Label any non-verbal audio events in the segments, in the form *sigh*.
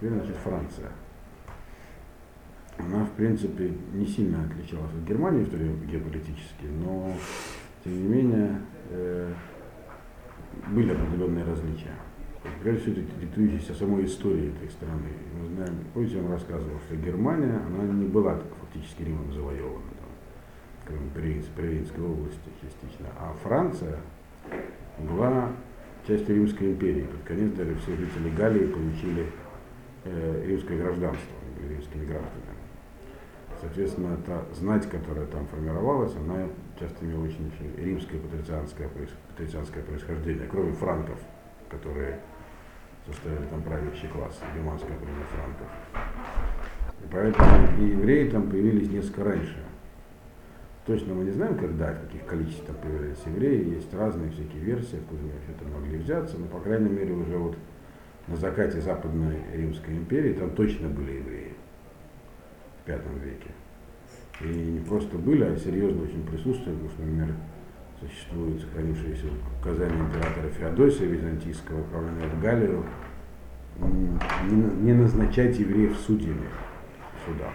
Теперь, значит, Франция. Она, в принципе, не сильно отличалась от Германии в то время геополитически, но, тем не менее, э, были определенные различия. Прежде всего, диктующиеся самой истории этой страны. Мы знаем, помните, я вам рассказывал, что Германия, она не была фактически Римом завоевана, там, кроме Провинской области частично. А Франция была частью Римской империи. Под конец даже все жители Галлии получили э, римское гражданство, были римскими гражданами. Соответственно, та знать, которая там формировалась, она часто имела очень, римское патрицианское, патрицианское происхождение, кроме франков, которые составили там правящий класс, германское племя франков. И поэтому и евреи там появились несколько раньше. Точно мы не знаем, когда, в каких количествах появились евреи, есть разные всякие версии, откуда они вообще-то могли взяться, но, по крайней мере, уже вот на закате Западной Римской империи там точно были евреи в пятом веке. И не просто были, а серьезно очень присутствовали, потому что, например, существует сохранившееся указание императора Феодосия Византийского, управления в Галлию, не, назначать евреев судьями в судах.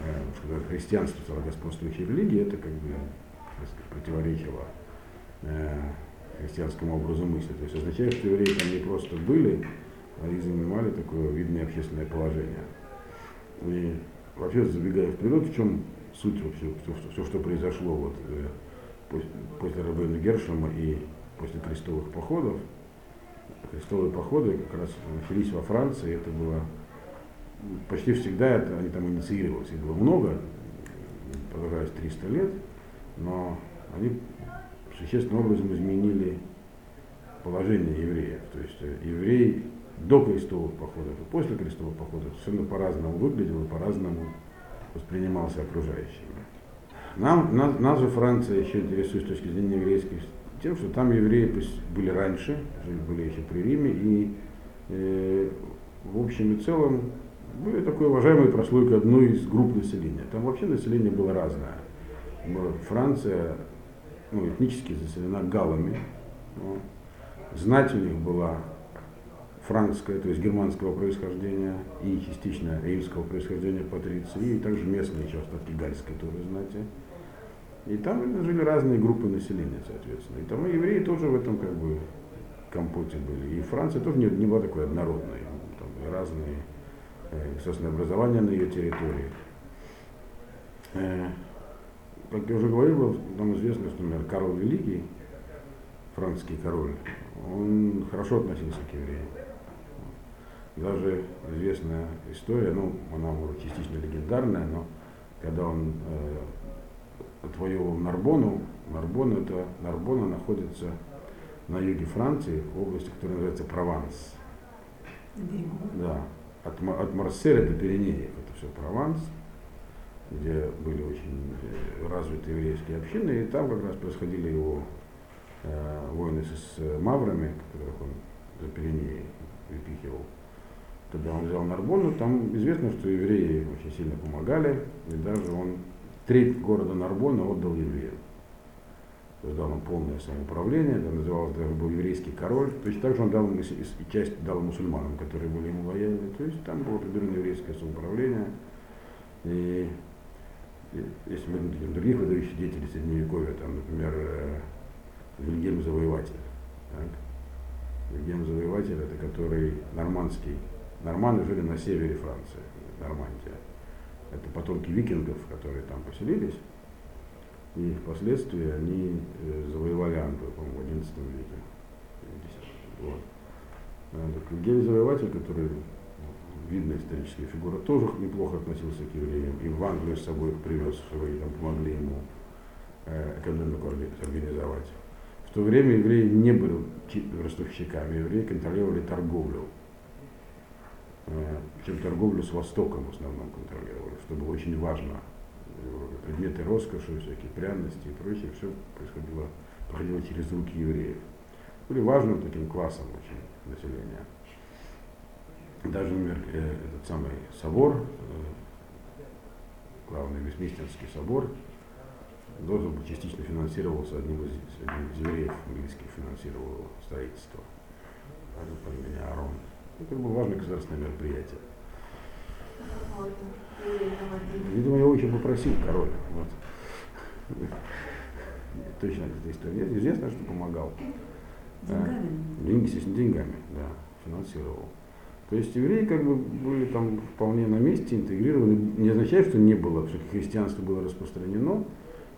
Э, что христианство стало господствующей религией, это как бы противоречило э, христианскому образу мысли. То есть означает, что евреи там не просто были, а и занимали такое видное общественное положение. И вообще, забегая вперед, в чем суть вообще, все, все что произошло вот, э, после, после Рабейна Гершема и после крестовых походов. Крестовые походы как раз начались во Франции, это было почти всегда это, они там инициировались, их было много, продолжаясь 300 лет, но они существенным образом изменили положение евреев. То есть э, евреи до крестовых походов и после крестовых походов совершенно по-разному выглядел и по-разному воспринимался окружающими. Нам, нас, нас же Франция еще интересует с точки зрения еврейских тем, что там евреи были раньше, были еще при Риме, и э, в общем и целом были такой уважаемой прослойкой одной из групп населения. Там вообще население было разное. Франция ну, этнически заселена галами. Но знать у них была франкская, то есть германского происхождения и частично римского происхождения патриции, и также местные остатки гальской тоже знати. И там жили разные группы населения, соответственно. И там и евреи тоже в этом как бы компоте были. И Франция тоже не, не была такой однородной. Там разные э, государственное образование на ее территории. Как я уже говорил, нам известно, что, например, Карл Великий, французский король, он хорошо относился к евреям. Даже известная история, ну, она может частично легендарная, но когда он э, отвоевывал Нарбону, Нарбон это, Нарбона находится на юге Франции, в области, которая называется Прованс. Да, от, от Марселя до Пиренеев, это все Прованс, где были очень э, развиты еврейские общины, и там как раз происходили его э, войны с, маврами, которых он за Пиренеи выпихивал. Когда он взял Нарбону, там известно, что евреи очень сильно помогали, и даже он треть города Нарбона отдал евреям. То есть дал им полное самоуправление, это называлось даже был еврейский король. То есть также он дал и часть дал мусульманам, которые были ему лояльны. То есть там было определенное еврейское самоуправление. И если мы о других выдающих деятелей Средневековья, там, например, э, Вильгельм Завоеватель. Так? Вильгельм Завоеватель это который нормандский Норманы жили на севере Франции, Нормандия. Это потомки викингов, которые там поселились. И впоследствии они э, завоевали Англию, по-моему, в XI веке. Вот. Евгений Завоеватель, который видная историческая фигура, тоже неплохо относился к евреям. И в Англию с собой их привез, чтобы они там помогли ему э, экономику организовать. В то время евреи не были ростовщиками, евреи контролировали торговлю причем торговлю с Востоком в основном контролировали, что было очень важно. Предметы роскоши, всякие пряности и прочее, все происходило, проходило через руки евреев. Были важным таким классом очень населения. Даже, например, э, этот самый собор, э, главный Вестминстерский собор, должен быть частично финансировался одним из, одним из евреев английских, финансировал строительство. По имени Арон Это было важное государственное мероприятие. Видимо, его очень попросил король. Вот. *laughs* Точно эта история. Известно, что помогал. Деньгами? Деньги, естественно, деньгами, да, финансировал. То есть евреи как бы были там вполне на месте, интегрированы. Не означает, что не было, все христианство было распространено,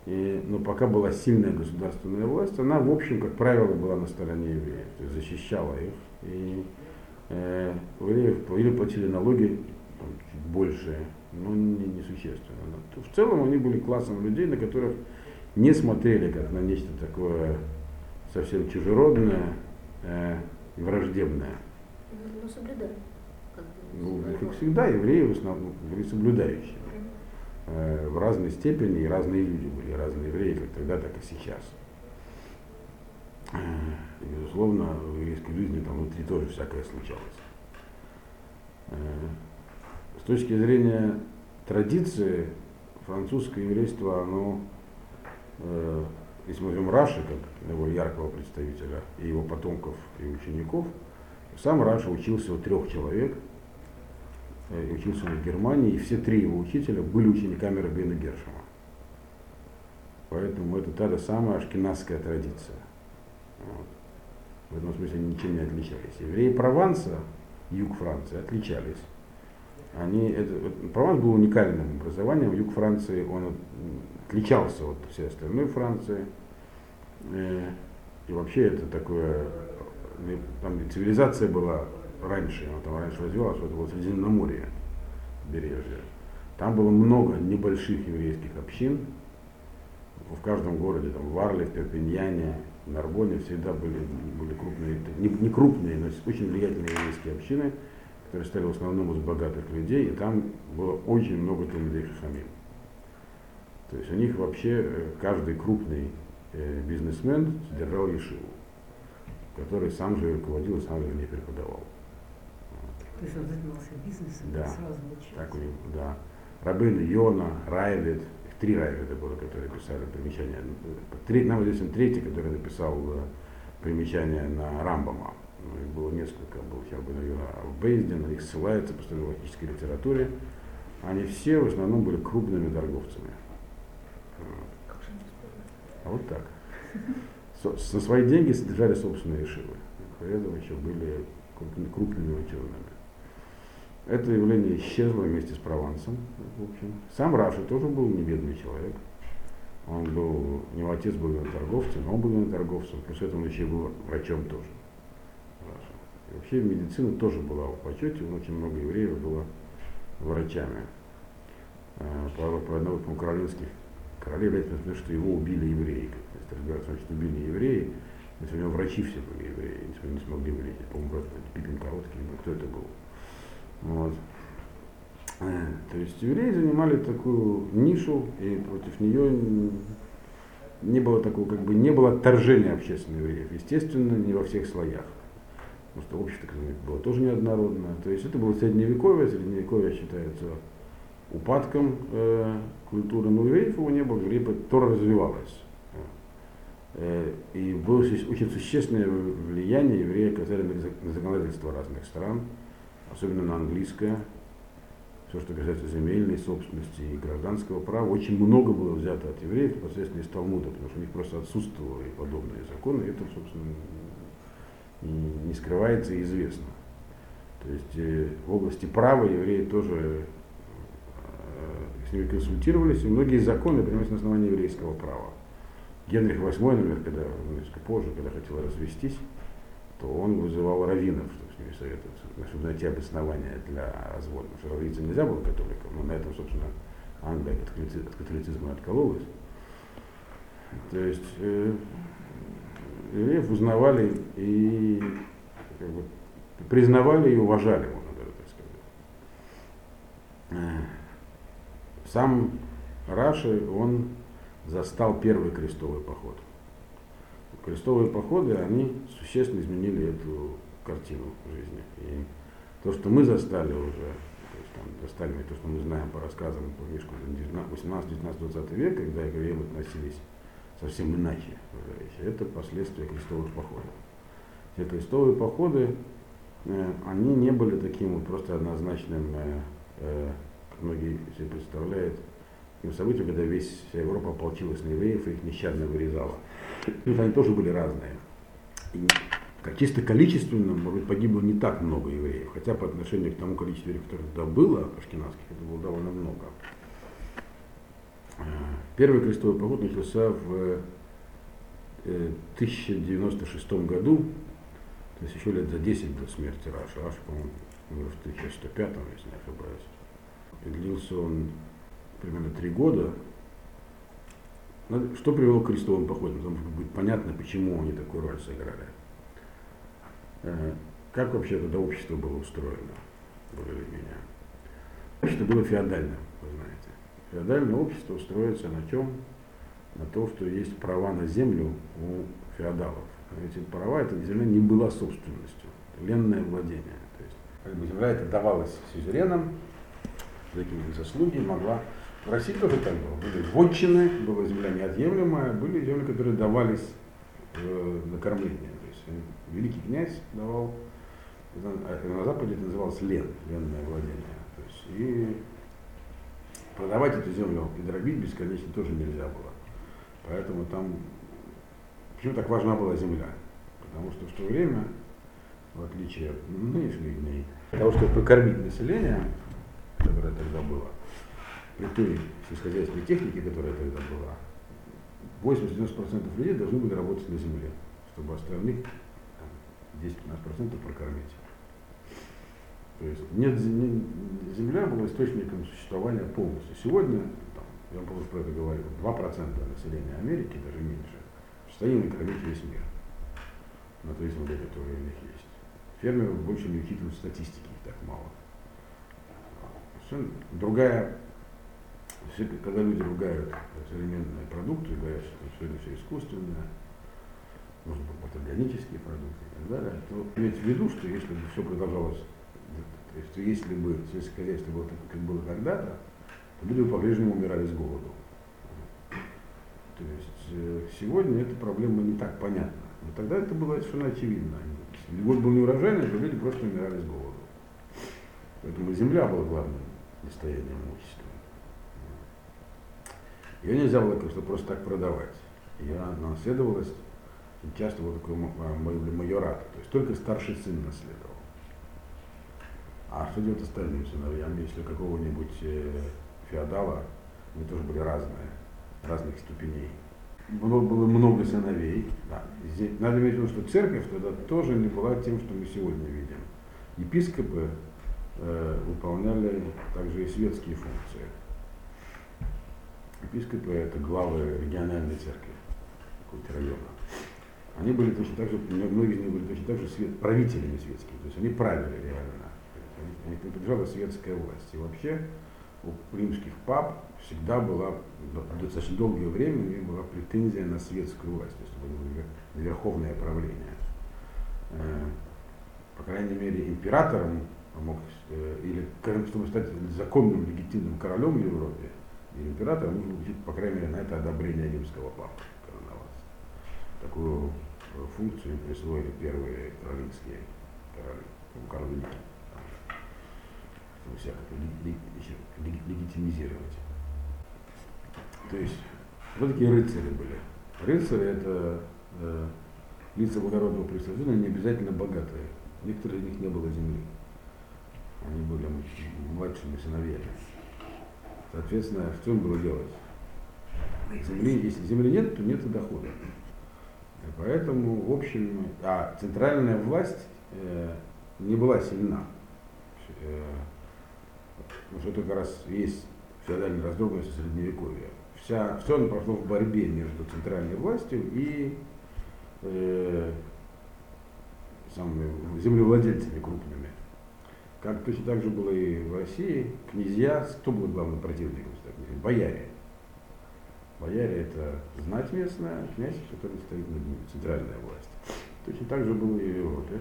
и, но пока была сильная государственная власть, она, в общем, как правило, была на стороне евреев, то есть защищала их. И э, евреев или платили налоги там, чуть больше, но не, несущественно. Но в целом они были классом людей, на которых не смотрели как на нечто такое совсем чужеродное э, враждебное. Ну, соблюдали. Как, Ну, как всегда, евреи в основном были соблюдающие. Э, в разной степени и разные люди были, разные евреи, как тогда, так и сейчас. Э, и, безусловно, в еврейской жизни там внутри тоже всякое случалось. Э, С точки зрения традиции, французское еврейство, оно, э, если мы возьмем Раши, как его яркого представителя, и его потомков и учеников, сам Раша учился у трех человек, э, и учился он в Германии, и все три его учителя были учениками Рабина Гершема. Поэтому это та же самая ашкенадская традиция. Вот. В этом смысле они ничем не отличались. Евреи Прованса, юг Франции, отличались. Они, это, Прованс был уникальным образованием, юг Франции он отличался от всей остальной Франции. Э, И вообще это такое, там цивилизация была раньше, она там раньше развивалась, это было Средиземноморье, побережье. Там было много небольших еврейских общин. В каждом городе, там, в Арле, в Перпиньяне, в Нарбоне всегда были, были крупные, не, не крупные, но очень влиятельные еврейские общины, которые стали в основном из богатых людей, и там было очень много Талмидей Хахамим. То есть у них вообще э, каждый крупный э, бизнесмен содержал Ешиву, который сам же руководил и сам же не преподавал. То есть он занимался бизнесом, Да. сразу учился. Так у них, да. Рабын Йона, Райвет, их три Райвета было, которые писали примечания. Три, нам известен третий, который написал э, примечание на Рамбама. Ну, Их было несколько, был Хербен Йона в Бейзде, на них ссылается по логической литературе. Они все в основном были крупными торговцами. Вот. Как же не успели? А вот так. *laughs* Со, свои деньги содержали собственные ешивы. При этом еще были крупными, учеными. Это явление исчезло вместе с Провансом. В общем. Сам Раши тоже был не бедный человек. Он был, у него отец был торговцем, но он был торговцем, плюс это он еще был врачом тоже. Раши. И вообще медицина тоже была в почете, очень много евреев было врачами. Э, По, одному из каролинских королей является смешно, что его убили евреи. То есть разбираться, значит, убили евреи, если у него врачи все были евреи, если не смогли вылечить. По-моему, брат Пипин Короткий, ну, кто это был. Вот. Э, То есть евреи занимали такую нишу, и против нее не было такого, как бы не было отторжения общественных евреев. Естественно, не во всех слоях. Потому что общество было тоже неоднородное. То есть это было средневековье, средневековье считается упадком э, культуры, его не было, евреи Тора развивалась. Э, И было очень существенное влияние евреи оказали на зак- на законодательство разных стран, особенно на английское, все, что касается земельной собственности и гражданского права, очень много было взято от евреев непосредственно из Талмуда, потому что у них просто отсутствовали подобные законы, и это, собственно, не скрывается и известно. То есть э, в области права евреи тоже с ними консультировались, и многие законы принимались на основании еврейского права. Генрих VIII, например, когда, ну, несколько позже, когда хотел развестись, то он вызывал раввинов, чтобы с ними советоваться, чтобы найти обоснование для развода. Потому что разводиться нельзя было католикам, но на этом, собственно, Англия от католици- от католицизма откололась. То есть э, евреев узнавали и как бы, признавали и уважали, можно даже так сказать. Э, Сам Раши, он застал первый крестовый поход. Крестовые походы, они существенно изменили эту картину жизни. И то, что мы застали уже, то есть там, застали то, что мы знаем по рассказам по книжку 18, 19, 20 век, когда евреям относились совсем иначе, это последствия крестовых походов. Все крестовые походы э, они не были таким вот просто однозначным, э, э, многие себе представляют, таким событием, когда весь вся Европа ополчилась на евреев и их нещадно вырезала. Ну, они тоже были разные. И чисто количественно, может быть, погибло не так много евреев, хотя по отношению к тому количеству евреев, которое тогда было, ашкенадских, это было довольно много. Э, Первый крестовый поход начался в э, 1096 году, то есть еще лет за 10 до смерти Раши. Раши, по-моему, в 1105, если не ошибаюсь. Длился он примерно три года. Что привело к крестовым походам? Потому будет понятно, почему они такую роль сыграли. Э, Как вообще тогда общество было устроено, более или менее? Общество было феодальным, вы знаете. Феодальное общество устроится на чем? На то, что есть права на землю у феодалов. Эти права, эта земля не была собственностью, ленное владение. То есть, как бы земля это давалась сюзеренам, за какие-то заслуги могла. В России тоже так было. Были вотчины, была земля неотъемлемая, были земли, которые давались э, на кормление. То есть э, великий князь давал, а на Западе это называлось лен, ленное владение. То есть, и продавать эту землю и дробить бесконечно тоже нельзя было. Поэтому там, почему так важна была земля? Потому что в то время, в отличие от нынешних дней, для того, чтобы прокормить население, которое тогда было, при той сельскохозяйственной технике, которая тогда была, 80-90% людей должны были работать на земле, чтобы остальных там, 10-15% прокормить. То есть нет, зе- не- земля была источником существования полностью. Сегодня, там, я вам про это говорил, 2% населения Америки, даже меньше, в состоянии накормить весь мир на той земле, которая у них есть. Фермеров больше не учитывают статистики, их так мало. Другая, когда люди ругают современные продукты, говорят, что это все искусственное, может быть, органические продукты и так далее, то иметь в виду, что если бы все продолжалось, то есть, если бы сельское хозяйство было так, как было когда-то, то люди бы по-прежнему умирали с голоду. То есть э, сегодня эта проблема не так понятна. Но тогда это было совершенно очевидно. Год был неурожайный, то люди просто умирали с голоду. Поэтому земля была главным достоянием общества. Ее нельзя было просто, просто так продавать. Ее наследовалось очень часто был такой ма- ма- майорат, то есть только старший сын наследовал. А что делать остальным сыновьям, если какого-нибудь э, феодала, они тоже были разные, разных ступеней. Было, было много сыновей. Да. Здесь, надо иметь в виду, что церковь тогда тоже не была тем, что мы сегодня видим. Епископы выполняли также и светские функции. Епископы это главы региональной церкви какого-то района. Они были точно так же, многие из них были точно так же свет, правителями светскими, то есть они правили реально. Они, они принадлежала светская власть. И вообще у римских пап всегда была, до- достаточно долгое время у них была претензия на светскую власть, то есть было вер- верховное правление. Э, По крайней мере, императором мог, э, или чтобы стать законным легитимным королем в Европе, или императором, нужно получить, по крайней мере, на это одобрение римского папы короноваться. Такую э, функцию присвоили первые каролинские короли, ну, там, чтобы себя как-то леги- леги- леги- легитимизировать. То есть, вот такие рыцари были. Рыцари это э, лица благородного происхождения, не обязательно богатые. Некоторые из них не было земли. Они были младшими сыновьями. Соответственно, что им было делать? Земли, если земли нет, то нет и дохода. И поэтому, в общем, а центральная власть э, не была сильна. Э, потому что это как раз есть феодальная раздробленность средневековья. Вся, все оно прошло в борьбе между центральной властью и э, самыми землевладельцами крупными. Как точно так же было и в России. Князья, кто был главным противником? Бояре. Бояре это знать местная, князь, который стоит над ним, центральная власть. Точно так же было и в Европе.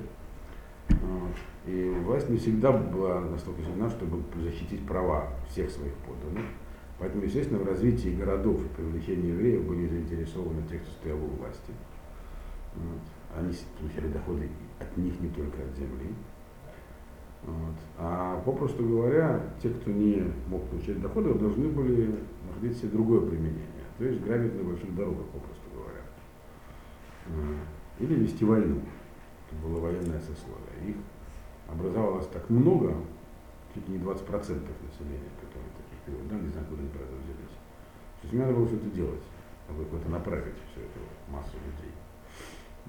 И власть не всегда была настолько сильна, чтобы защитить права всех своих подданных. Поэтому, естественно, в развитии городов и привлечении евреев были заинтересованы те, кто стоял у власти. Они получали доходы от них не только от земли. Вот. А попросту говоря, те, кто не мог получать доходы, должны были находить себе другое применение. То есть грабить на больших дорогах, попросту говоря. Или вести войну. Это было военное сословие. Их образовалось так много, чуть не 20% населения, которые таких периодов, да, не знаю, куда они про это взялись. То есть надо было что-то делать, чтобы куда-то направить всю эту массу людей.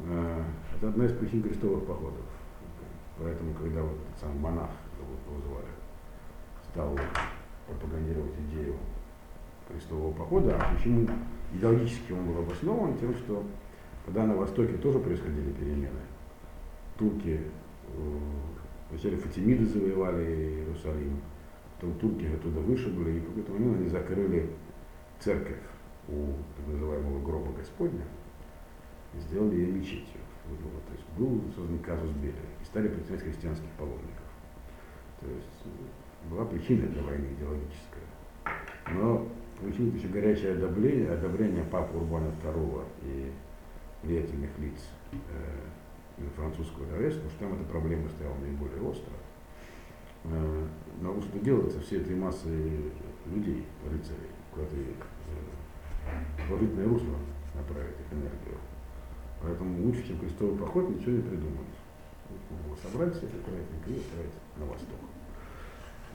Э, Это одна из причин крестовых походов. Поэтому, когда вот этот сам монах, которого звали, стал пропагандировать идею крестового похода, а почему идеологически он был обоснован тем, что когда на Востоке тоже происходили перемены, турки, э, вначале фатимиды завоевали Иерусалим, потом турки оттуда вышибли, и в какой-то момент они закрыли церковь у так называемого гроба Господня и сделали ее мечетью. Вот, то есть был создан казус Белли и стали притянуть христианских паломников. То есть э, была причина для войны идеологическая. Но получилось еще горячее одобрение, одобрение папы Урбана II и влиятельных лиц э, французского дворецтва, что там эта проблема стояла наиболее остро. Э, но что делать со всей этой массой людей, рыцарей, куда-то э, положительное русло направить их энергию. Поэтому лучше, чем крестовый поход, ничего не придумаешь. Надо было собрать всех аккуратненько и отправить на восток.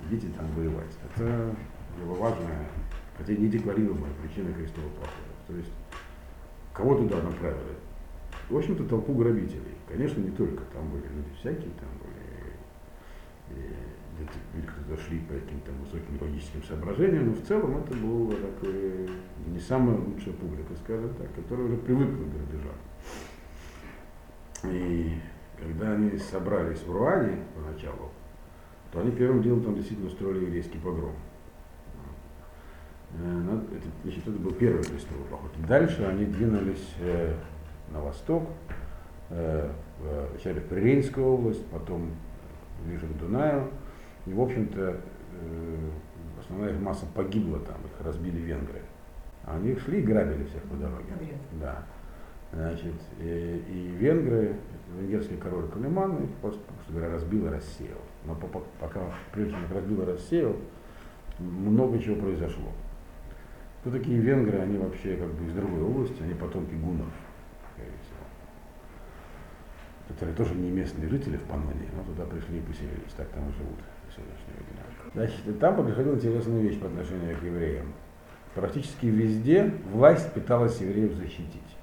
Идите там воевать. Это было важная, хотя не декларируемая причина крестового похода. То есть кого туда направили? В общем-то, толпу грабителей. Конечно, не только. Там были люди всякие, там были люди, шли по каким-то высоким логическим соображениям, но в целом это была такое, не самая лучшая публика, скажем так, которая уже привыкла к грабежам. И когда они собрались в Руане поначалу, то они первым делом там действительно устроили еврейский погром. Э, это, значит, это был первый крестовый поход. Дальше они двинулись э, на восток, э, в, вначале в Приринскую область, потом ближе к Дунаю. И, в общем-то, основная их масса погибла там, их разбили венгры. А они шли и грабили всех по дороге. Да. Значит, и, и венгры, венгерский король Калиман их просто, просто говоря, разбил и рассеял. Но по- по- пока, прежде чем их разбил и рассеял, много чего произошло. Кто такие венгры, они вообще как бы из другой области, они потомки гуннов, скорее всего. Которые тоже не местные жители в Панонии, но туда пришли и поселились, так там и живут. Значит, и там происходила интересная вещь по отношению к евреям. Практически везде власть пыталась евреев защитить.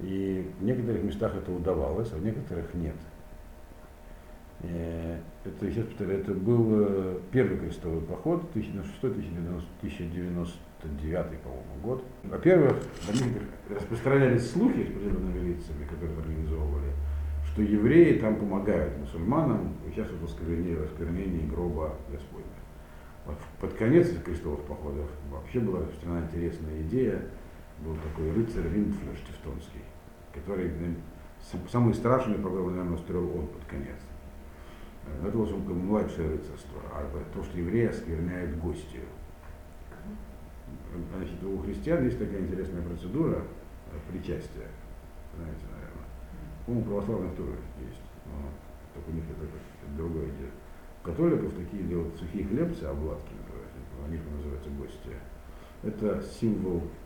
И в некоторых местах это удавалось, а в некоторых нет. Э, Это, сейчас это был э, первый крестовый поход, 1096-1099, по-моему, год. Во-первых, на некоторых распространялись слухи с определенными лицами, которые организовывали, что евреи там помогают мусульманам участвовать в осквернении, осквернении гроба Господня. Вот под конец крестовых походов вообще была распространена интересная идея, был такой рыцарь Риндфлеш Тевтонский, который э, с- самый страшный погром, наверное, устроил он под конец. Э, Это бы младшее рыцарство, а то, что евреи оскверняют гостью. Значит, у христиан есть такая интересная процедура э, причастия, знаете, наверное. У православных тоже есть, но только у них это другое дело. У католиков такие делают сухие хлебцы, обладки называются, у них называется гостья. Это символ э,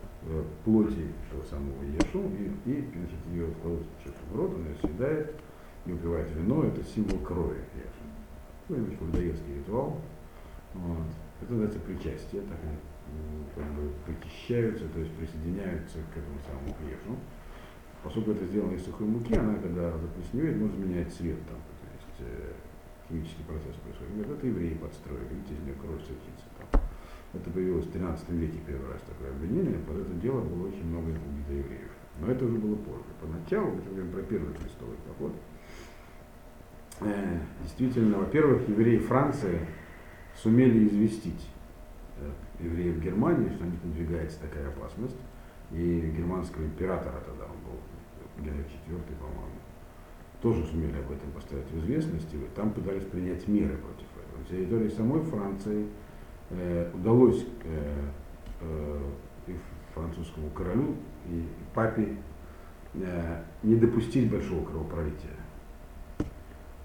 плоти того самого Иешу, и, и значит, ее кладут что-то в рот, она ее съедает, и упивает вино, это символ крови Иешу. Ну, немножко людоедский ритуал. Вот. Это называется причастие, так они как бы причащаются, то есть присоединяются к этому самому Иешу. Поскольку это сделано из сухой муки, она, когда заплесневеет, может менять цвет там, то есть э, химический процесс происходит. Говорят, это евреи подстроили, видите, из нее кровь там. Это появилось в 13 веке первый раз такое обвинение, под это дело было очень много убито евреев. Но это уже было позже. Поначалу, мы говорим про первый крестовый поход, э, действительно, во-первых, евреи Франции сумели известить э, евреев Германии, что на них надвигается такая опасность. И германского императора тогда он был, Генрих IV, по-моему, тоже сумели об этом поставить в известность, и там пытались принять меры против этого. На территории самой Франции удалось э, э, и французскому королю и папе э, не допустить большого кровопролития.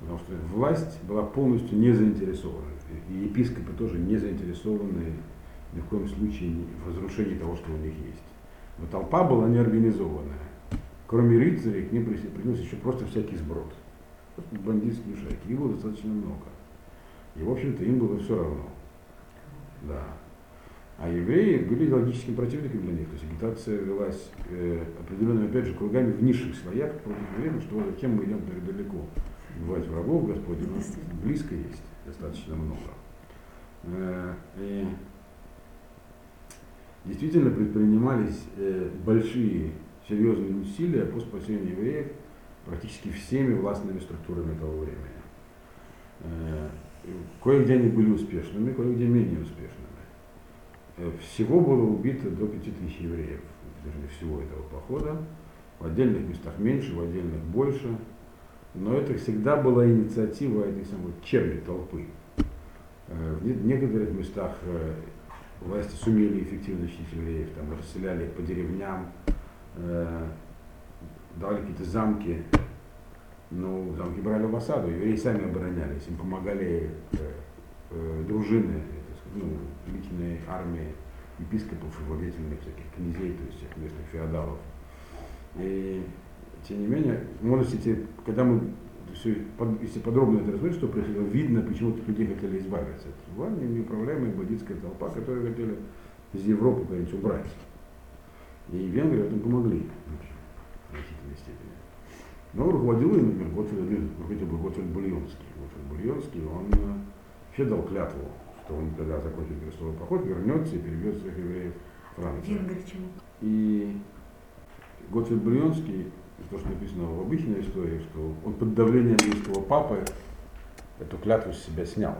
Потому что власть была полностью не заинтересована. И епископы тоже не заинтересованы ни в коем случае в разрушении того, что у них есть. Но толпа была неорганизованная. Кроме рыцарей, к ним принес еще просто всякий сброд. Просто бандитские шайки. Их было достаточно много. И, в общем-то, им было все равно. Да. А евреи были идеологическим противником для них. То есть агитация велась э, определенными, опять же, кругами в низших слоях против евреев, что зачем мы идем так далеко. Бывать врагов Господь у нас близко есть, достаточно много. Э, и действительно предпринимались э, большие серьезные усилия по спасению евреев практически всеми властными структурами того времени. Э, кое-где они были успешными, кое-где менее успешными. Э, всего было убито до 5000 евреев в всего этого похода. В отдельных местах меньше, в отдельных больше. Но это всегда была инициатива этой самой черной толпы. Э, в некоторых местах э, власти сумели эффективно защитить евреев, там расселяли их по деревням, давали какие-то замки, ну, замки брали в осаду, евреи сами оборонялись, им помогали дружины ну, личной армии епископов и владетельных всяких князей, то есть всех местных феодалов. И тем не менее, можете, когда мы все, если подробно это рассмотреть, что происходило, видно, почему людей хотели избавиться. Это была неуправляемая бандитская толпа, которую хотели из Европы куда-нибудь убрать. И венгры в этом помогли в значительной степени. Но руководил им, например, Готфрид, Готфрид Бульонский. Готфрид Бульонский, он э, вообще дал клятву что он, когда закончит крестовый поход, вернется и перебьет всех евреев. Венгры чему? И Готфрид Брюнский, то, что написано в обычной истории, что он под давлением римского папы эту клятву с себя снял.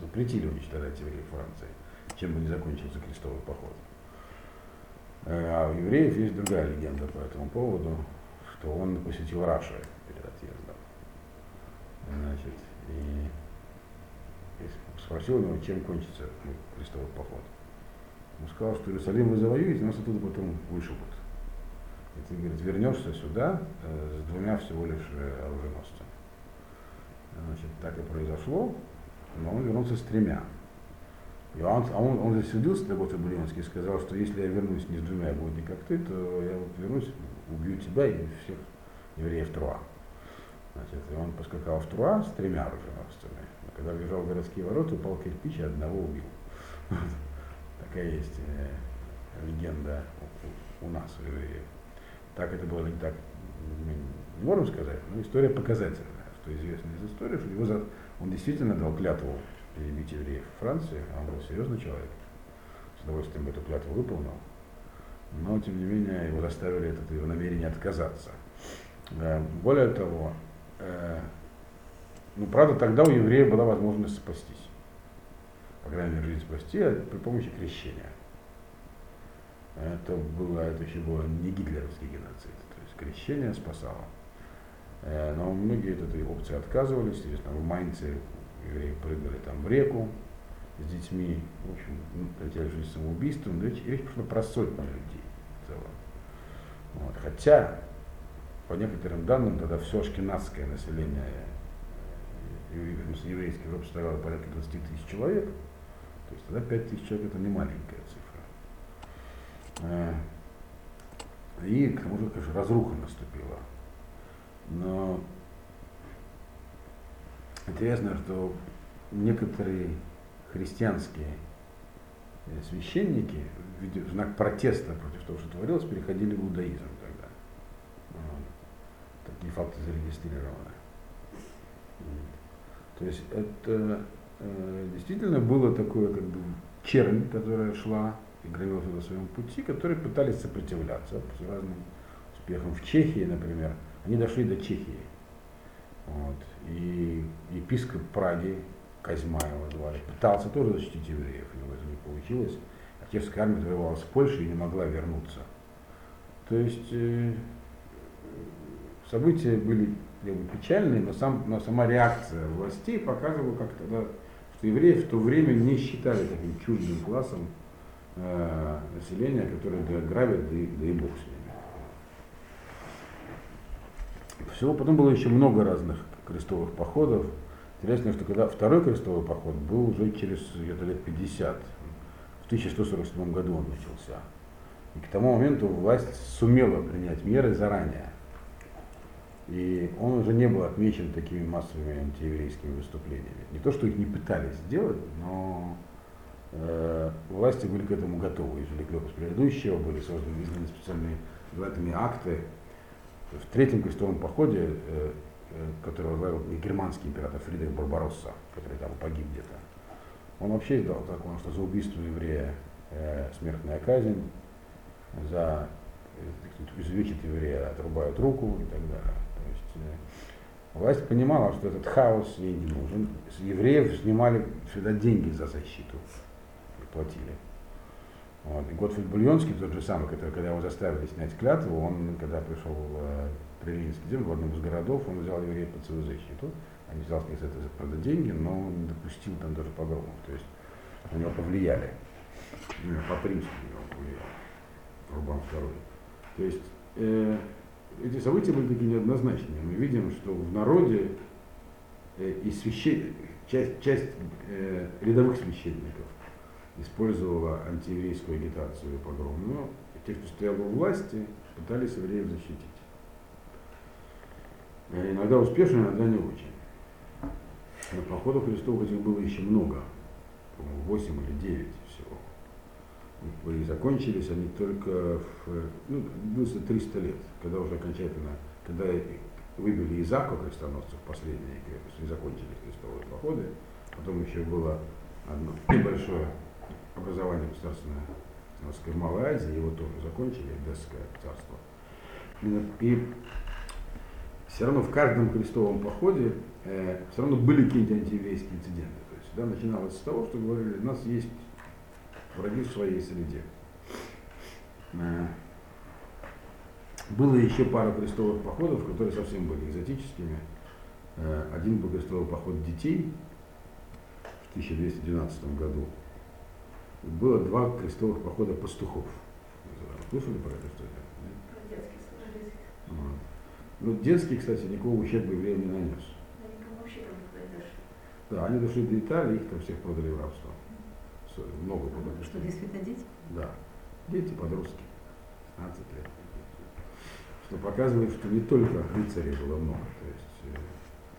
Запретили уничтожать евреев Франции, чем бы не закончился крестовый поход. Э, а у евреев есть другая легенда по этому поводу, что он посетил Раши перед отъездом. Значит, и спросил его, чем кончится крестовый поход. Он сказал, что Иерусалим вы завоюете, нас оттуда потом вышибут. И ты, говорит, вернешься сюда э, с двумя всего лишь э, оруженосцами. Значит, так и произошло, но он вернулся с тремя. И он, а он, он засердился для Гота Брионский и сказал, что если я вернусь не с двумя, а не как ты, то я вот вернусь, убью тебя и всех евреев Труа. Значит, и он поскакал в Труа с тремя оруженосцами. Когда въезжал в городские ворота, упал кирпич и одного убил. Такая есть э, легенда у, нас, у евреев. Так это было не так, мы не можем сказать, но история показательная, что известно из истории, что его он действительно дал клятву перебить евреев в Франции, а он был серьезный человек, с удовольствием эту клятву выполнил, но тем не менее его заставили от этого намерения отказаться. Э, более того, э, ну, правда, тогда у евреев была возможность спастись. По крайней мере, жизнь спасти а при помощи крещения. Это было, это еще было не гитлеровский геноцид. То есть крещение спасало. Э, но многие от этой опции отказывались. Естественно, в Майнце евреи прыгали там в реку с детьми. В общем, ну, хотели жизнь самоубийством. Речь, речь пошла про сотни людей в целом. Вот. Хотя, по некоторым данным, тогда все ашкенадское население еврейской Европы составляло порядка 20 тысяч человек, то есть тогда 5 тысяч человек это не маленькая цифра. Э, и к тому же, конечно, разруха наступила. Но интересно, что некоторые христианские э, священники в знак протеста против того, что творилось, переходили в иудаизм тогда. Вот. Такие факты зарегистрированы. То есть это э, действительно было такое как бы чернь, которая шла и громилась на своем пути, которые пытались сопротивляться с разным успехом. В Чехии, например, они дошли до Чехии. Вот. И епископ Праги, Козьма его звали, пытался тоже защитить евреев, у него это не получилось. Отеческая армия воевала с Польшей и не могла вернуться. То есть э, события были печальные, но, сам, но сама реакция властей показывала, как тогда, что евреев в то время не считали таким чуждым классом э, населения, которое грабят, да и, да и бог с ними. Всего потом было еще много разных крестовых походов. Интересно, что когда второй крестовый поход был уже через где-то лет 50. В 1147 году он начался. И к тому моменту власть сумела принять меры заранее. И он уже не был отмечен такими массовыми антиеврейскими выступлениями. Не то, что их не пытались сделать, но э, власти были к этому готовы. Извлекли опыт предыдущего, были созданы специальные избирательные акты. В третьем крестовом походе, э, э, который возглавил германский император Фридрих Барбаросса, который там погиб где-то, он вообще издал закон, что за убийство еврея э, смертная казнь, за изувечить еврея отрубают руку и так далее. То есть власть понимала, что этот хаос ей не нужен. С евреев снимали всегда деньги за защиту платили. Вот. И Готфрид Бульонский, тот же самый, который, когда его заставили снять клятву, он, когда пришел э, при Ленинский день в одном из городов, он взял евреев под свою защиту. Они взял с них за это, правда, деньги, но не допустил там даже погромов. То есть на него повлияли. Ну, По принципу на него повлияли. Рубан II. То есть э, эти события были такие неоднозначные. Мы видим, что в народе э, и священ... часть, часть э, рядовых священников использовала антиеврейскую агитацию и погром. Но те, кто стоял у власти, пытались евреев защитить. Э, Иногда успешно, иногда не очень. Но походов Христовых этих было еще много, по-моему, 8 или 9 всего. И закончились они только в, ну, длился 300 лет, когда уже окончательно, когда выбили из Аку крестоносцев последние крепости, и закончились крестовые походы. Потом еще было одно небольшое образование государственное в Малой Азии, его тоже закончили, Эдесское царство. И все равно в каждом крестовом походе э, все равно были какие-то антиеврейские инциденты. То есть всегда начиналось с того, что говорили, у нас есть враги в своей среде. Э, было еще пара крестовых походов, которые совсем были экзотическими. Э, один был крестовый поход детей в 1212 году. Было два крестовых похода пастухов. Слышали про это что-то? Вот. Ну, детский, кстати, никакого ущерба евреям не нанес. Да, они дошли до Италии, их там всех продали в рабство. Много продали. Что, действительно дети? Да. Дети, подростки. 15 лет. Что показывает, что не только рыцарей было много. То есть,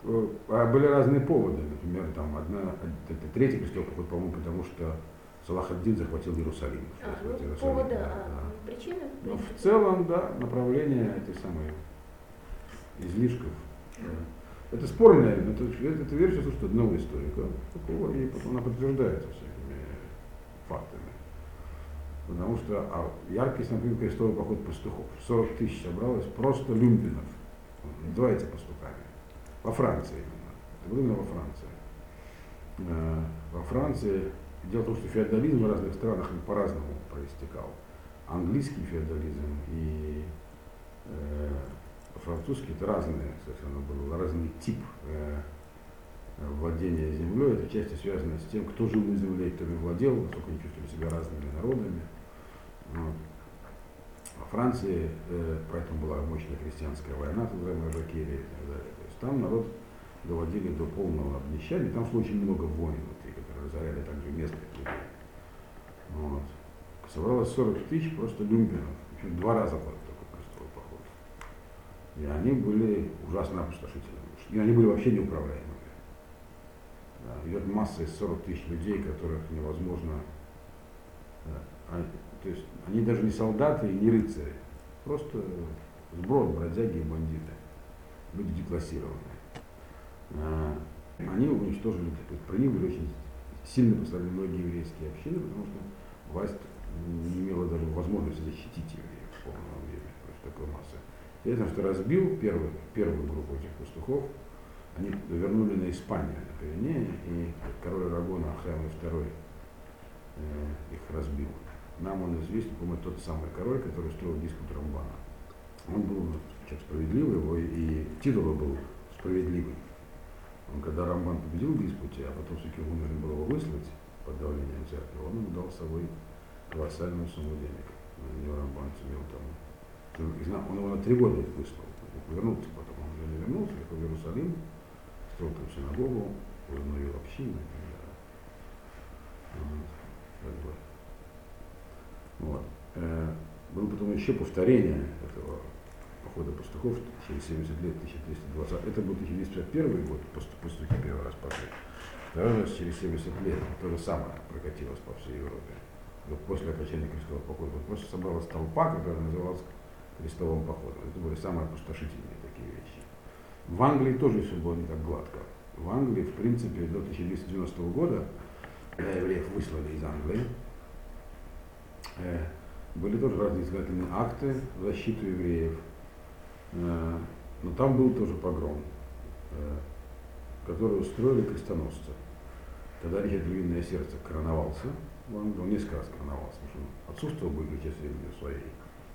э, а были разные поводы. Например, там одна, это третий крестовый поход, по-моему, потому что Салах ад захватил Иерусалим. А, Захватил ну, Иерусалим, повода, да, а да. причина? Но в целом, да, направление этой самой излишков. да. Это спорная, это, это версия, что одного историка, такого, и потом она подтверждается всякими фактами. Потому что а, яркий, например, крестовый поход пастухов. 40 тысяч собралось просто люмпинов. Называется пастухами. Во Франции именно. Это было именно во Франции. Э, Во Франции Дело в том, что феодализм в разных странах по-разному проистекал. Английский феодализм и э, французский это разные совершенно был разный тип э, владения землей. Это части связано с тем, кто жил на земле и кто им владел, насколько они чувствовали себя разными народами. Вот. Во Франции э, поэтому была мощная крестьянская война, так называемая Жакерия и так далее. То есть там народ доводили до полного обнищания. Там шло очень много войн разоряли также местных людей. Вот. Собралось 40 тысяч просто люмпинов. Причем два раза был такой крестовый поход. И они были ужасно опустошительными. И они были вообще неуправляемыми. Да, идет масса из 40 тысяч людей, которых невозможно... да, а- то есть они даже не солдаты и не рыцари. Просто сброд, бродяги и бандиты. Люди деклассированные. А, Они уничтожили, то есть проявили очень сильно пострадали многие еврейские общины, потому что власть не имела даже возможности защитить евреев в полном объеме против такой массы. Интересно, что разбил первую, первую группу этих пастухов, они вернули на Испанию, на Пиренеи, и король Арагона Ахайм II э, их разбил. Нам он известен, по-моему, тот самый король, который устроил диспут Рамбана. Он был человек справедливый, его и, титул был справедливый. Он, когда Рамбан победил в диспуте, а потом все-таки вынужден был его выслать под давлением церкви, он ему дал с собой колоссальную сумму денег. На нее Рамбан сумел там. Он его на три года выслал, вернулся потом, он он вернулся, ехал в Иерусалим, строил там синагогу, общину так далее. Вот, как бы. Вот. Э, было потом еще повторение этого похода пастухов через 70 лет, 1320. Это был 1251 год, пастухи первый раз пошли. Второй раз через 70 лет то же самое прокатилось по всей Европе. Вот после окончания крестового похода. Вот просто собралась толпа, которая называлась крестовым походом. Это были самые опустошительные такие вещи. В Англии тоже все было не так гладко. В Англии, в принципе, до 1290 года, когда евреев выслали из Англии, э, были тоже разные избирательные акты в защиту евреев. Э, но там был тоже погром, э, который устроили крестоносцы. Когда Рихард Львиное сердце короновался, он, он несколько раз короновался, потому что он отсутствовал большей части в своей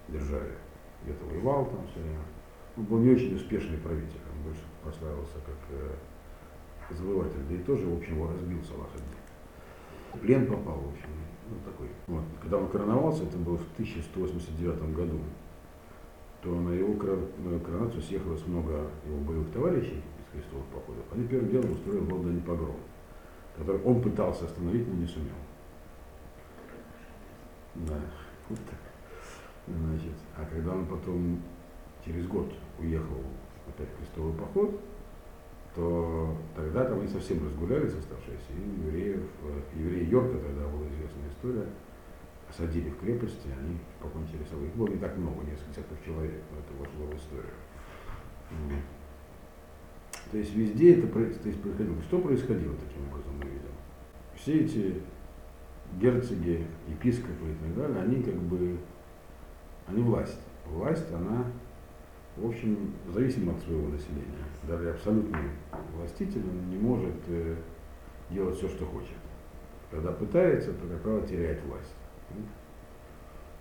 державе. Где-то воевал там все время. Он был не очень успешный правитель, он больше прославился как э, завоеватель, да и тоже, в общем, его разбил Салахаддин. В плен попал, в общем, ну, такой. Вот. Когда он короновался, это было в 1189 году, то на его коронацию съехалось много его боевых товарищей из крестовых походов. Они первым делом устроили в Лондоне погром, который он пытался остановить, но не сумел. Да, вот так. Значит, а когда он потом через год уехал опять в крестовый поход, то тогда там они совсем разгулялись оставшиеся, и евреев, э, евреи Йорка тогда была известная история, осадили в крепости, они покончили с собой. Их было не так много, несколько десятков человек, но это вошло в историю. То есть везде это то есть, происходило. Что происходило таким образом, мы видим? Все эти герцоги, епископы и так далее, они как бы, они власть. Власть, она в общем, зависимо от своего населения. Даже абсолютный властитель он не может э, делать все, что хочет. Когда пытается, то, как правило, теряет власть.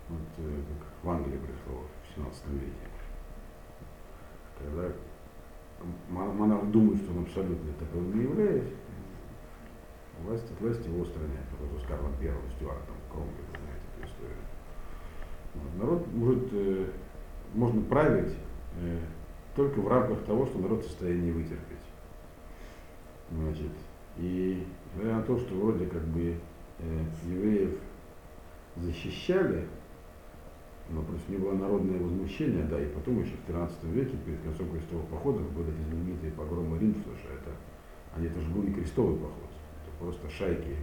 Вот, э, как в Англии пришло в 17 веке. Когда монарх думает, что он абсолютно таковым не является, власть от власти его устраняет. Вот с Карлом Первым, Стюартом, Кромвелем, знаете эту историю. Вот, народ может, э, можно править Э, только в рамках того, что народ в состоянии вытерпеть. Значит, и на то, что вроде как бы евреев защищали, но против было народное возмущение, да, и потом еще в 13 веке, перед концом крестовых походов, были эти знаменитые погромы Рим, потому что это, они, это же был не крестовый поход, это просто шайки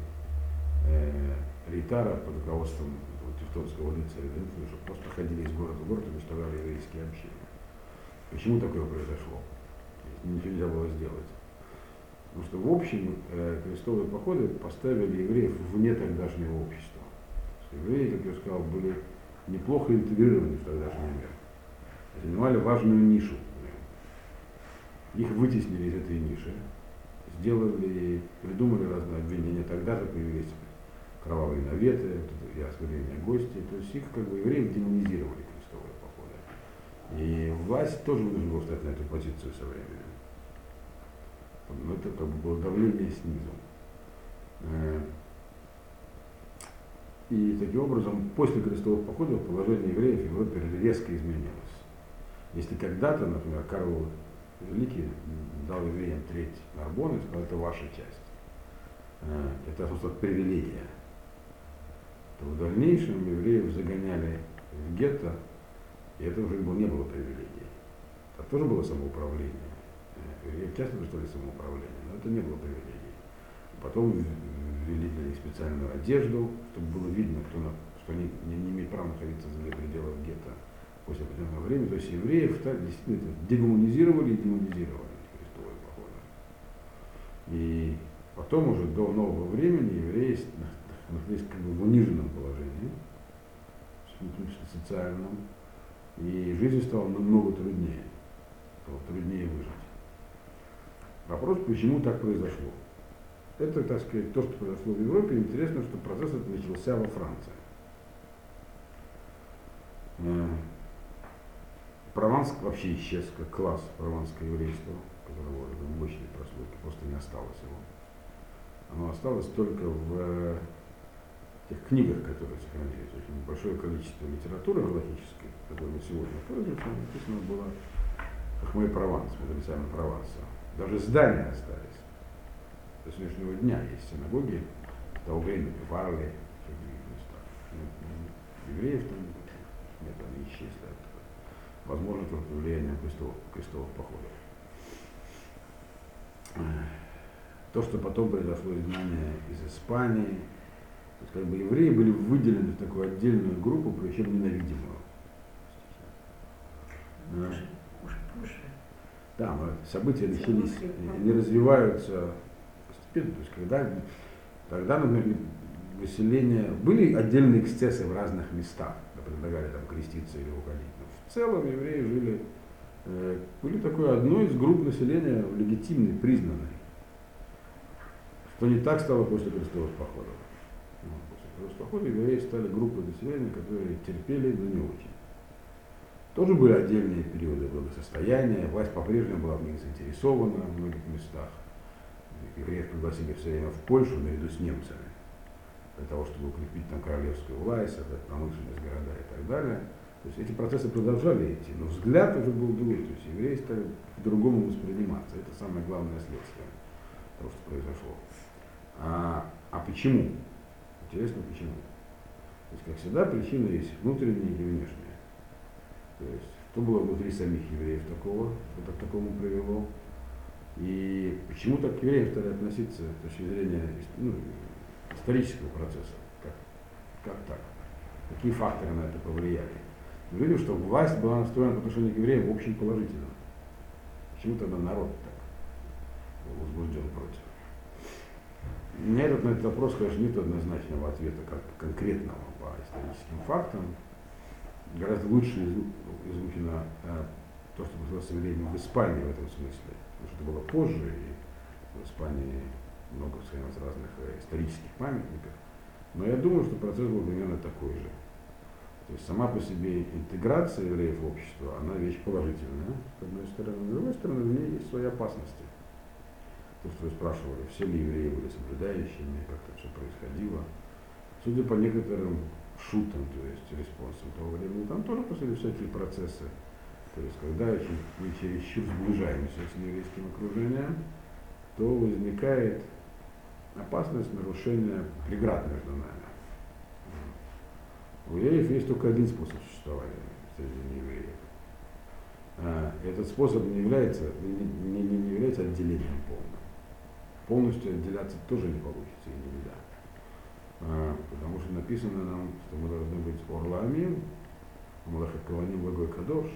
э, Ритара под руководством Тевтонского рыцаря, что просто ходили из города в город и уничтожали еврейские общины. Почему такое произошло? Ничего нельзя было сделать. Потому что в общем э, крестовые походы поставили евреев вне тогдашнего общества. Евреи, как я сказал, были неплохо интегрированы в тогдашний мир. Занимали важную нишу. Их вытеснили из этой ниши, сделали, придумали разные обвинения. Тогда же появились кровавые наветы, и оскорбления гостей. То есть их как бы евреев демонизировали и власть тоже вынуждена была встать на эту позицию со временем. Но это как бы было давление снизу. Э, и таким образом, после крестовых походов положение евреев в Европе резко изменилось. Если когда-то, например, Карл Великий дал евреям треть Нарбона сказал, это ваша часть. Э, это, собственно, привилегия. То в дальнейшем евреев загоняли в гетто и это уже не было привилегией. Это тоже было самоуправление. Я часто представляли самоуправление, но это не было привилегией. Потом ввели для них специальную одежду, чтобы было видно, кто на, что они не, не имеют права находиться за пределах гетто после определенного времени. То есть евреев действительно дегуманизировали и демонизировали крестовые походы. И потом уже до нового времени евреи находились как бы в униженном положении, социальном, и жизнь стала намного труднее, стало труднее выжить. Вопрос, почему так произошло. Это, так сказать, то, что произошло в Европе. Интересно, что процесс этот начался во Франции. Э, Прованс вообще исчез как класс прованского еврейства, которого в мощной прослойке просто не осталось его. Оно осталось только в тех книгах, которые сохранились, очень большое количество литературы галактической, которой мы сегодня пользуемся, написано было Хахмей Прованс, мудрецами Прованса. Даже здания остались. До сегодняшнего дня есть синагоги, в того времени Варли, в других местах. Ну, Евреев там нет, они исчезли. Возможно, только влияние крестовых, крестовых походов. То, что потом произошло изгнание из Испании, то есть как бы евреи были выделены в такую отдельную группу, причем ненавидимую. Да. Уже, уже позже. Да, события начались, они развиваются постепенно. То есть когда, тогда, например, выселение, были отдельные эксцессы в разных местах, предлагали там креститься или уходить. Но в целом евреи жили, э, были такой одной из групп населения легитимной, признанной. Что не так стало после крестовых походов. Вот, после крестовых походов евреи стали группой населения, которые терпели, но не очень. Тоже были отдельные периоды благосостояния, власть по-прежнему была в них заинтересована в многих местах. Евреев пригласили все время в Польшу наряду с немцами, для того, чтобы укрепить там королевскую власть, создать промышленность города и так далее. То есть эти процессы продолжали идти, но взгляд уже был другой, то есть евреи стали по-другому восприниматься. Это самое главное следствие того, что произошло. А, а почему? Интересно, почему? То есть, как всегда, причина есть внутренняя и внешняя. То есть, что было внутри самих евреев такого, что к такому привело, и почему так к евреям стали относиться с точки зрения ну, исторического процесса, как, как так, какие факторы на это повлияли. Мы видим, что власть была настроена по отношению к евреям в общем положительно. Почему тогда народ так был возбужден против? У меня этот, на этот вопрос, конечно, нет однозначного ответа, как конкретного по историческим фактам гораздо лучше изучено а, то, что произошло со временем в Испании в этом смысле, что это было позже, и в Испании много сохранилось разных э, исторических памятников. Но я думаю, что процесс был примерно такой же. То есть сама по себе интеграция евреев в общество, она вещь положительная, с одной стороны. С другой стороны, в ней есть свои опасности. То, что вы спрашивали, все ли евреи были соблюдающими, как это все происходило. Судя по некоторым шутом, то есть респонсом того времени, там тоже происходили всякие процессы. То есть когда мы чересчур сближаемся с еврейским окружением, то возникает опасность нарушения преград между нами. У евреев есть только один способ существования среди неевреев. А, этот способ не является, не, не, не является отделением полным. Полностью отделяться тоже не получится и нельзя. А, потому что написано нам, что мы должны быть орлами, Малаха Каваним Благой Кадош,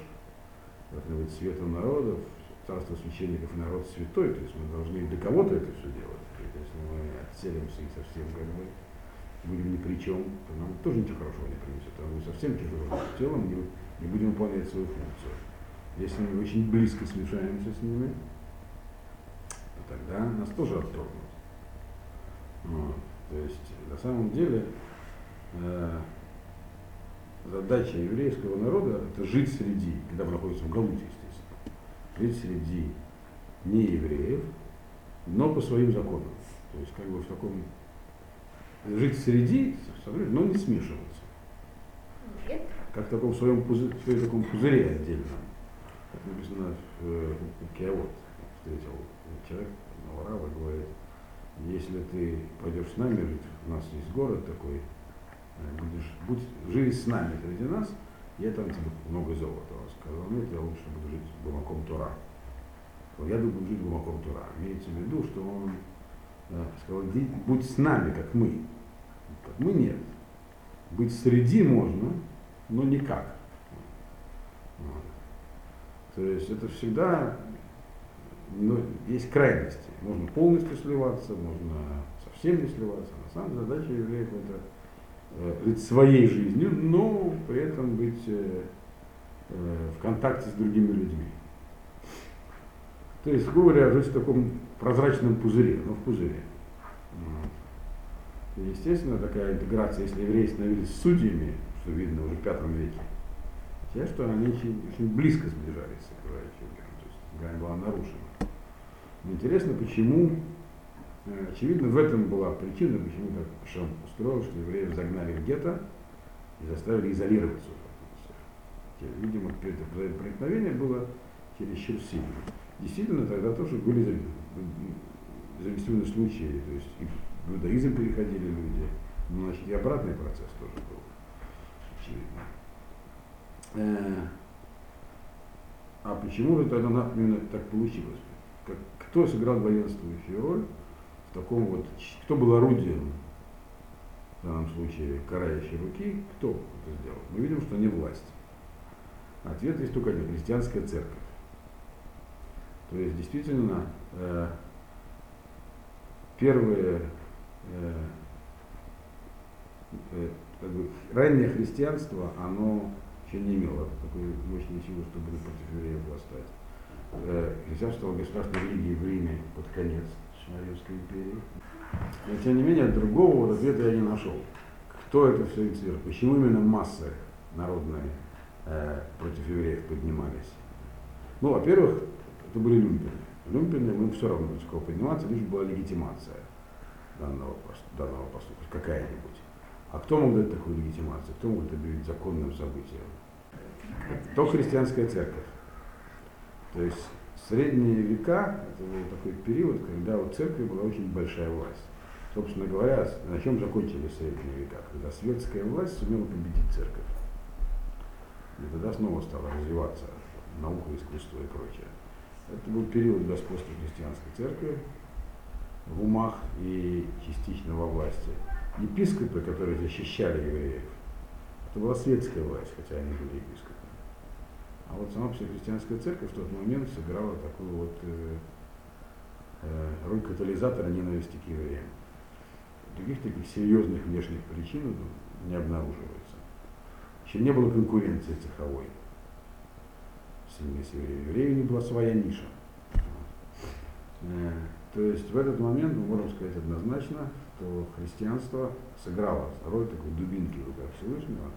должны быть светом народов, царство священников и народ святой, то есть мы должны для кого-то это все делать. Если мы отселимся и совсем как бы будем ни при чем, то нам тоже ничего хорошего не принесет. А мы совсем чужим телом не, не будем выполнять свою функцию. Если мы очень близко смешаемся с ними, то тогда нас тоже отторгнут. Вот. То есть на самом деле э, задача еврейского народа это жить среди, когда мы находимся в Галуте, естественно, жить среди неевреев, но по своим законам. То есть как бы в таком жить среди, но не смешиваться. Как в таком своем пузыре, в своем таком пузыре отдельном. Как написано в, в Киавод, встретил человек, Наварава, говорит, если ты пойдешь с нами жить, у нас есть город такой, будешь, будь, живи с нами среди нас, я там тебе много золота. Он сказал, нет, я лучше буду жить Бумаком Тура. Я буду жить Бумаком Тура. Имеется в виду, что он э, сказал, будь с нами, как мы. Как мы нет. Быть среди можно, но никак. Вот. То есть это всегда но есть крайности. Можно полностью сливаться, можно совсем не сливаться. На самом деле задача евреев это своей жизнью, но при этом быть э, э, в контакте с другими людьми. То есть, грубо говоря, жить в таком прозрачном пузыре, но в пузыре. И, естественно, такая интеграция, если евреи становились судьями, что видно уже в пятом веке, те, что они очень, очень близко сближались с окружающим миром, то есть грань была нарушена. Интересно, почему, э, очевидно, в этом была причина, почему так Шам устроил, что евреев загнали в гетто и заставили изолироваться. Видимо, это проникновение было чересчур сильно. Действительно, тогда тоже были зарегистрированы случаи, то есть и в иудаизм переходили люди, но значит и обратный процесс тоже был, очевидно. Э, а почему тогда именно так получилось? Кто сыграл главенствующую роль таком вот, кто был орудием в данном случае карающей руки, кто это сделал? Мы видим, что не власть. Ответ есть только один, христианская церковь. То есть действительно э, первые э, э, как бы, раннее христианство, оно еще не имело такой мощной силы, чтобы против евреев восстать. Э, христианство стало государственной религией в Риме под конец Римской империи. Но тем не менее, другого вот ответа я не нашел. Кто это все инициировал? Почему именно массы народные э, против евреев поднимались? Ну, во-первых, это были люмпины. Люмпины, мы все равно против кого подниматься, лишь была легитимация данного, данного поступка, какая-нибудь. А кто мог дать такую легитимацию? Кто мог это объявить законным событием? То христианская церковь. То есть средние века, это был такой период, когда у церкви была очень большая власть. Собственно говоря, на чем закончились средние века? Когда светская власть сумела победить церковь. И тогда снова стала развиваться наука, искусство и прочее. Это был период господства христианской церкви в умах и частично во власти. Епископы, которые защищали евреев, это была светская власть, хотя они были епископы. А вот сама христианская церковь в тот момент сыграла такую вот э, э, роль катализатора ненависти к евреям. Других таких серьезных внешних причин не обнаруживается. Еще не было конкуренции цеховой. Сильной с евреями. Не была своя ниша. Э, то есть в этот момент мы можем сказать однозначно, что христианство сыграло роль такой дубинки в руках Всевышнего.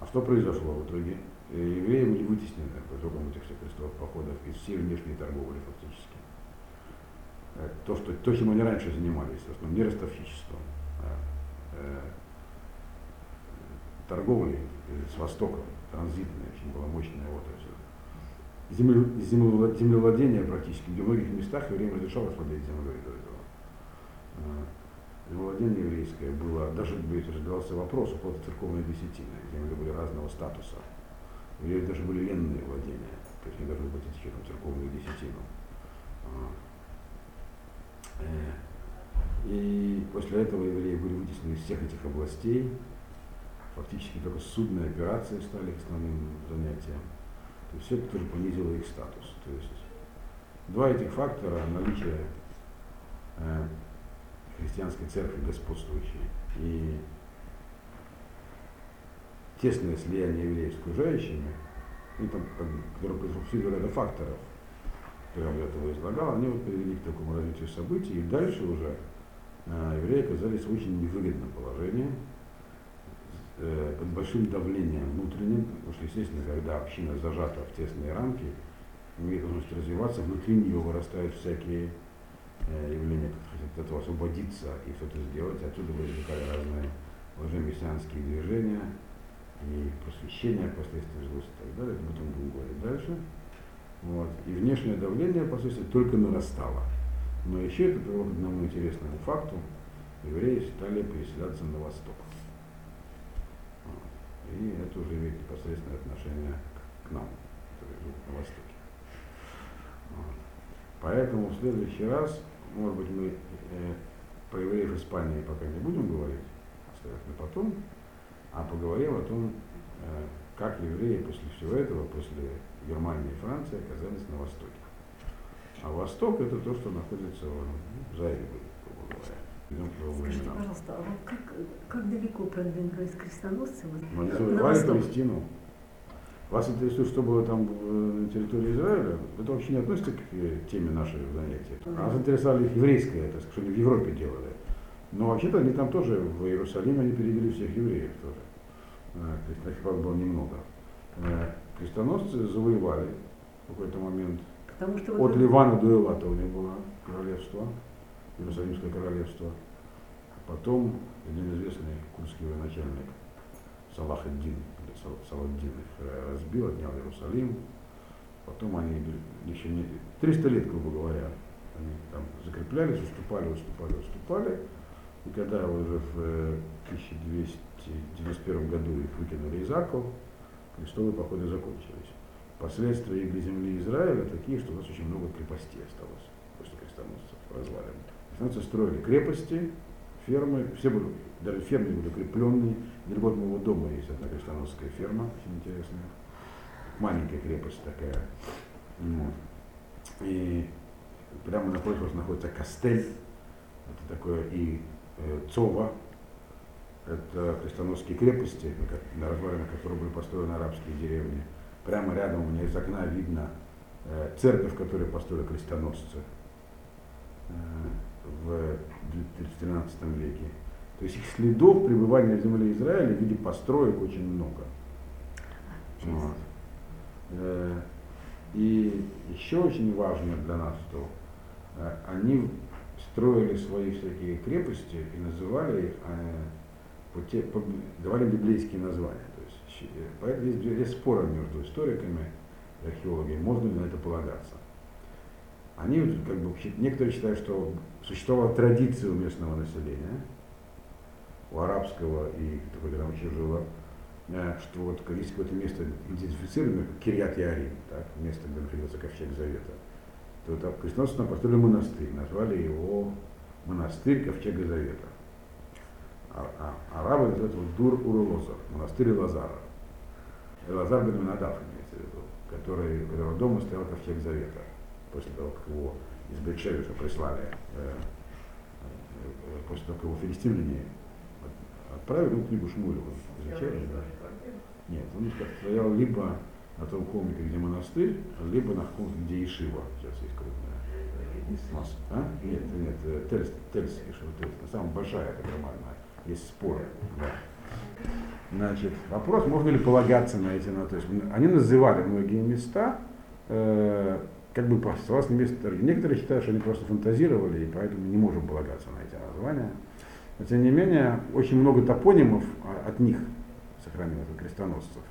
А что произошло в итоге? Э, евреи были вытеснены по итогам этих всех крестовых походов из всей внешней торговли фактически. Э, то, что, то, чем они раньше занимались, в основном не ростовщичеством, а э, торговлей с Востоком, транзитная, очень была мощная отрасль. Земле, землевладение практически, где в многих местах евреям разрешалось владеть землей до этого. Землевладение еврейское было, даже разбирался вопрос около церковной десятины, земли были разного статуса. У евреев даже были ленные владения, то есть они должны платить еще там церковную десятину. А. Э, и после этого евреи были вытеснены из всех этих областей. Фактически только судные операции стали их основным занятием. То есть все это тоже понизило их статус. То есть два этих фактора, наличие э, христианской церкви господствующей и тесное слияние евреев с окружающими, и там, как бы, которые произошли ряда факторов, которые я этого излагал, они вот привели к такому развитию событий, и дальше уже э, евреи оказались в очень невыгодном положении, э, под большим давлением внутренним, потому что, естественно, когда община зажата в тесные рамки, имеет возможность развиваться, внутри нее вырастают всякие э, явления, которые хотят от этого освободиться и что-то сделать, отсюда возникали разные лжемессианские движения, и просвещение последствий злости и так далее, об этом будем говорить дальше. Вот. И внешнее давление, по сути, только нарастало. Но еще это привело к одному интересному факту. Евреи стали переселяться на восток. Вот. И это уже имеет непосредственное отношение к, к нам, которые живут на востоке. Вот. Поэтому в следующий раз, может быть, мы э, про евреев Испании пока не будем говорить, оставим на потом, а поговорим о том, э, как евреи после всего этого, после Германии и Франции, оказались на Востоке. А Восток это то, что находится в Заире, грубо говоря. Скажите, пожалуйста, а вот как, как далеко продвинулись крестоносцы? Мы завоевали Палестину. Вас интересует, что было там на территории Израиля? Это вообще не относится к э, теме нашей занятия. Вас интересовали еврейское, это что они в Европе делали. Но вообще-то они там тоже, в Иерусалим они перевели всех евреев тоже. А, Крестных правда было немного. А, крестоносцы завоевали в какой-то момент. Потому что От Ливана до Элата у них было королевство, Иерусалимское королевство. Потом один известный курский военачальник Салах Саладдин их разбил, отнял Иерусалим. Потом они еще не 300 лет, грубо говоря, они там закреплялись, уступали, уступали, уступали. И когда уже в 1291 году их выкинули из Аков, крестовые походы закончились. Последствия для земли Израиля такие, что у нас очень много крепостей осталось после крестоносцев развалин. Крестоносцы строили крепости, фермы, все были, даже фермы были укрепленные. Недалеко от моего дома есть одна крестоносская ферма, очень интересная. Маленькая крепость такая. Вот. И прямо напротив находится Костель, это такое и э, Цова, это крестоносские крепости, на развалинах которых были построены арабские деревни. Прямо рядом у меня из окна видно э, церковь, которую построили крестоносцы э, в 13 веке. То есть их следов пребывания в земле Израиля в виде построек очень много. Вот. Э, и еще очень важно для нас, что э, они строили свои всякие крепости и называли их, э, давали библейские названия. То есть, поэтому есть, есть споры между историками и археологами, можно ли на это полагаться. Они, как бы, некоторые считают, что существовала традиция у местного населения, у арабского и такой там еще жило, Э, что вот есть какое-то место идентифицировано, как Кирьят Ярим, так, место, где находился ковчег Завета, то там крестоносцы там построили монастырь, назвали его монастырь Ковчега Завета. А, а арабы называют его Дур Урулозар, монастырь Лазара. Лазар бен Минадав имеется в виду, который, у которого дома стоял Ковчег Завета, после того, как его из Бетшевиша прислали, э, э, после того, как его филистимляне отправили в книгу Шмулева, изучали, да. Нет, он стоял либо на том холмике, где монастырь, либо на холмике, где Ишива, сейчас есть крупная. Масса. А? Нет, нет, э, Тельс, Тельс Ишива, Тельс, самая большая, это нормальная, есть споры. Да. Значит, вопрос, можно ли полагаться на эти, на, то есть они называли многие места, э, как бы согласно месту Некоторые считают, что они просто фантазировали, и поэтому не можем полагаться на эти названия. Но тем не менее, очень много топонимов а, от них сохранилось, крестоносцев.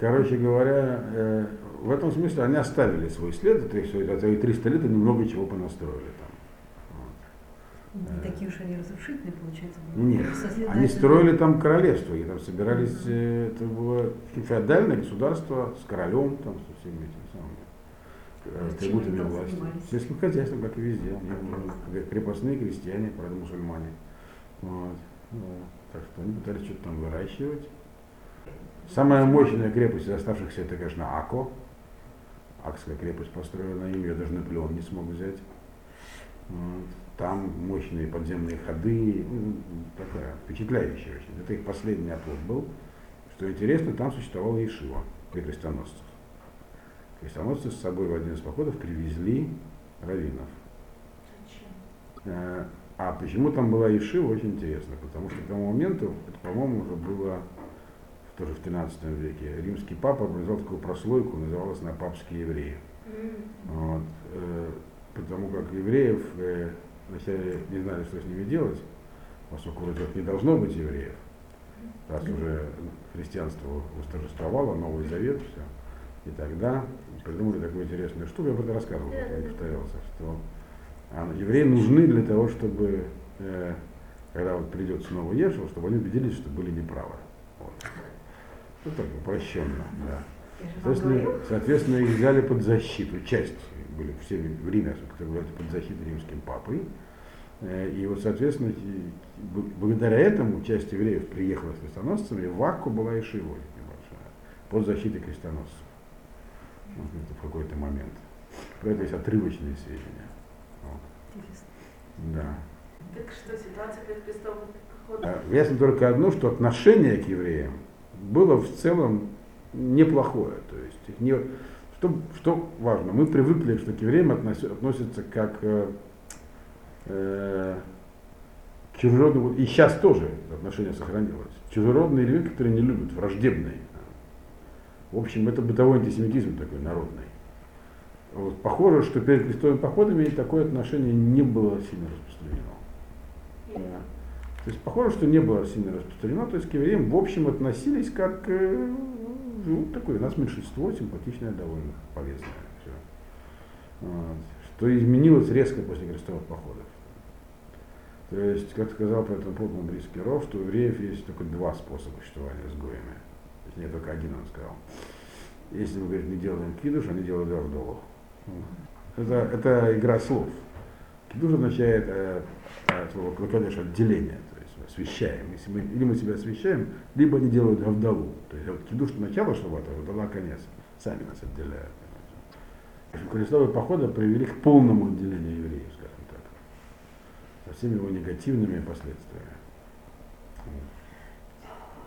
Короче говоря, э, в этом смысле они оставили свой след, то есть за 300 лет они много чего понастроили там. Не такие уж они разрушительные, получается. Нет, они строили там королевство, и там собирались, э, это было феодальное государство с королем, там, со всеми этими самыми э, атрибутами власти. Сельским хозяйством, как и везде. Они крепостные крестьяне, правда, мусульмане. Вот. Так что они пытались что-то там выращивать. Самая мощная крепость из оставшихся это, конечно, Ако. Акская крепость построена им, ее даже Наполеон не смог взять. Вот. Там мощные подземные ходы, ну, такая впечатляющая очень. Это их последний оплот был. Что интересно, там существовала Ишива при крестоносцах. Крестоносцы с собой в один из походов привезли раввинов. Э, а почему там была Ешива, очень интересно, потому что к тому моменту, это, по-моему, уже было тоже в 13 веке, римский папа организовал такую прослойку, называлась на папские евреи. Вот, э, потому как евреев э, вначале не знали, что с ними делать, поскольку вроде не должно быть евреев, раз уже христианство восторжествовало, Новый Завет, все. И тогда придумали такую интересную штуку, я об этом рассказывал, я повторялся, что а евреи нужны для того, чтобы, э, когда вот придет снова Ешева, чтобы они убедились, что были неправы. Вот. Ну так упрощенно, да. Соответственно, соответственно, их взяли под защиту, часть были все в Риме, которые были под защиту римским папой. Э, и вот, соответственно, благодаря этому часть евреев приехала с крестоносцами, и в Акку была и Шива небольшая, под защитой крестоносцев. Вот это в какой-то момент. Про это есть отрывочные сведения. Да. Так что ситуация перед крестовым походом? А, ясно только одно, что отношение к евреям было в целом неплохое. То есть не, что, что важно, мы привыкли, что к евреям относятся как э, э, чужеродному, и сейчас тоже отношение сохранилось. Чужеродные люди, которые не любят, враждебные. В общем, это бытовой антисемитизм такой народный. Вот, похоже, что перед крестовыми походами такое отношение не было сильно распространено. То есть похоже, что не было сильно распространено, то есть к евреям в общем относились как э, ну, такое, у нас меньшинство, симпатичное, довольно полезное. Все. Вот. Что изменилось резко после крестовых походов. То есть, как сказал по этому поводу английский Ров, что у евреев есть только два способа существования с гоями. Нет, только один, он сказал. Если мы, говорит, не делаем кидуш, они делают авдолу. Это, это игра слов. Кидуш означает э, от слова клакадеш отделение, освещаем. Если мы, или мы себя освещаем, либо они делают гавдалу. То есть вот кидуш начало шаббата, гавдала конец. Сами нас отделяют. Крестовые походы привели к полному отделению евреев, скажем так, со всеми его негативными последствиями.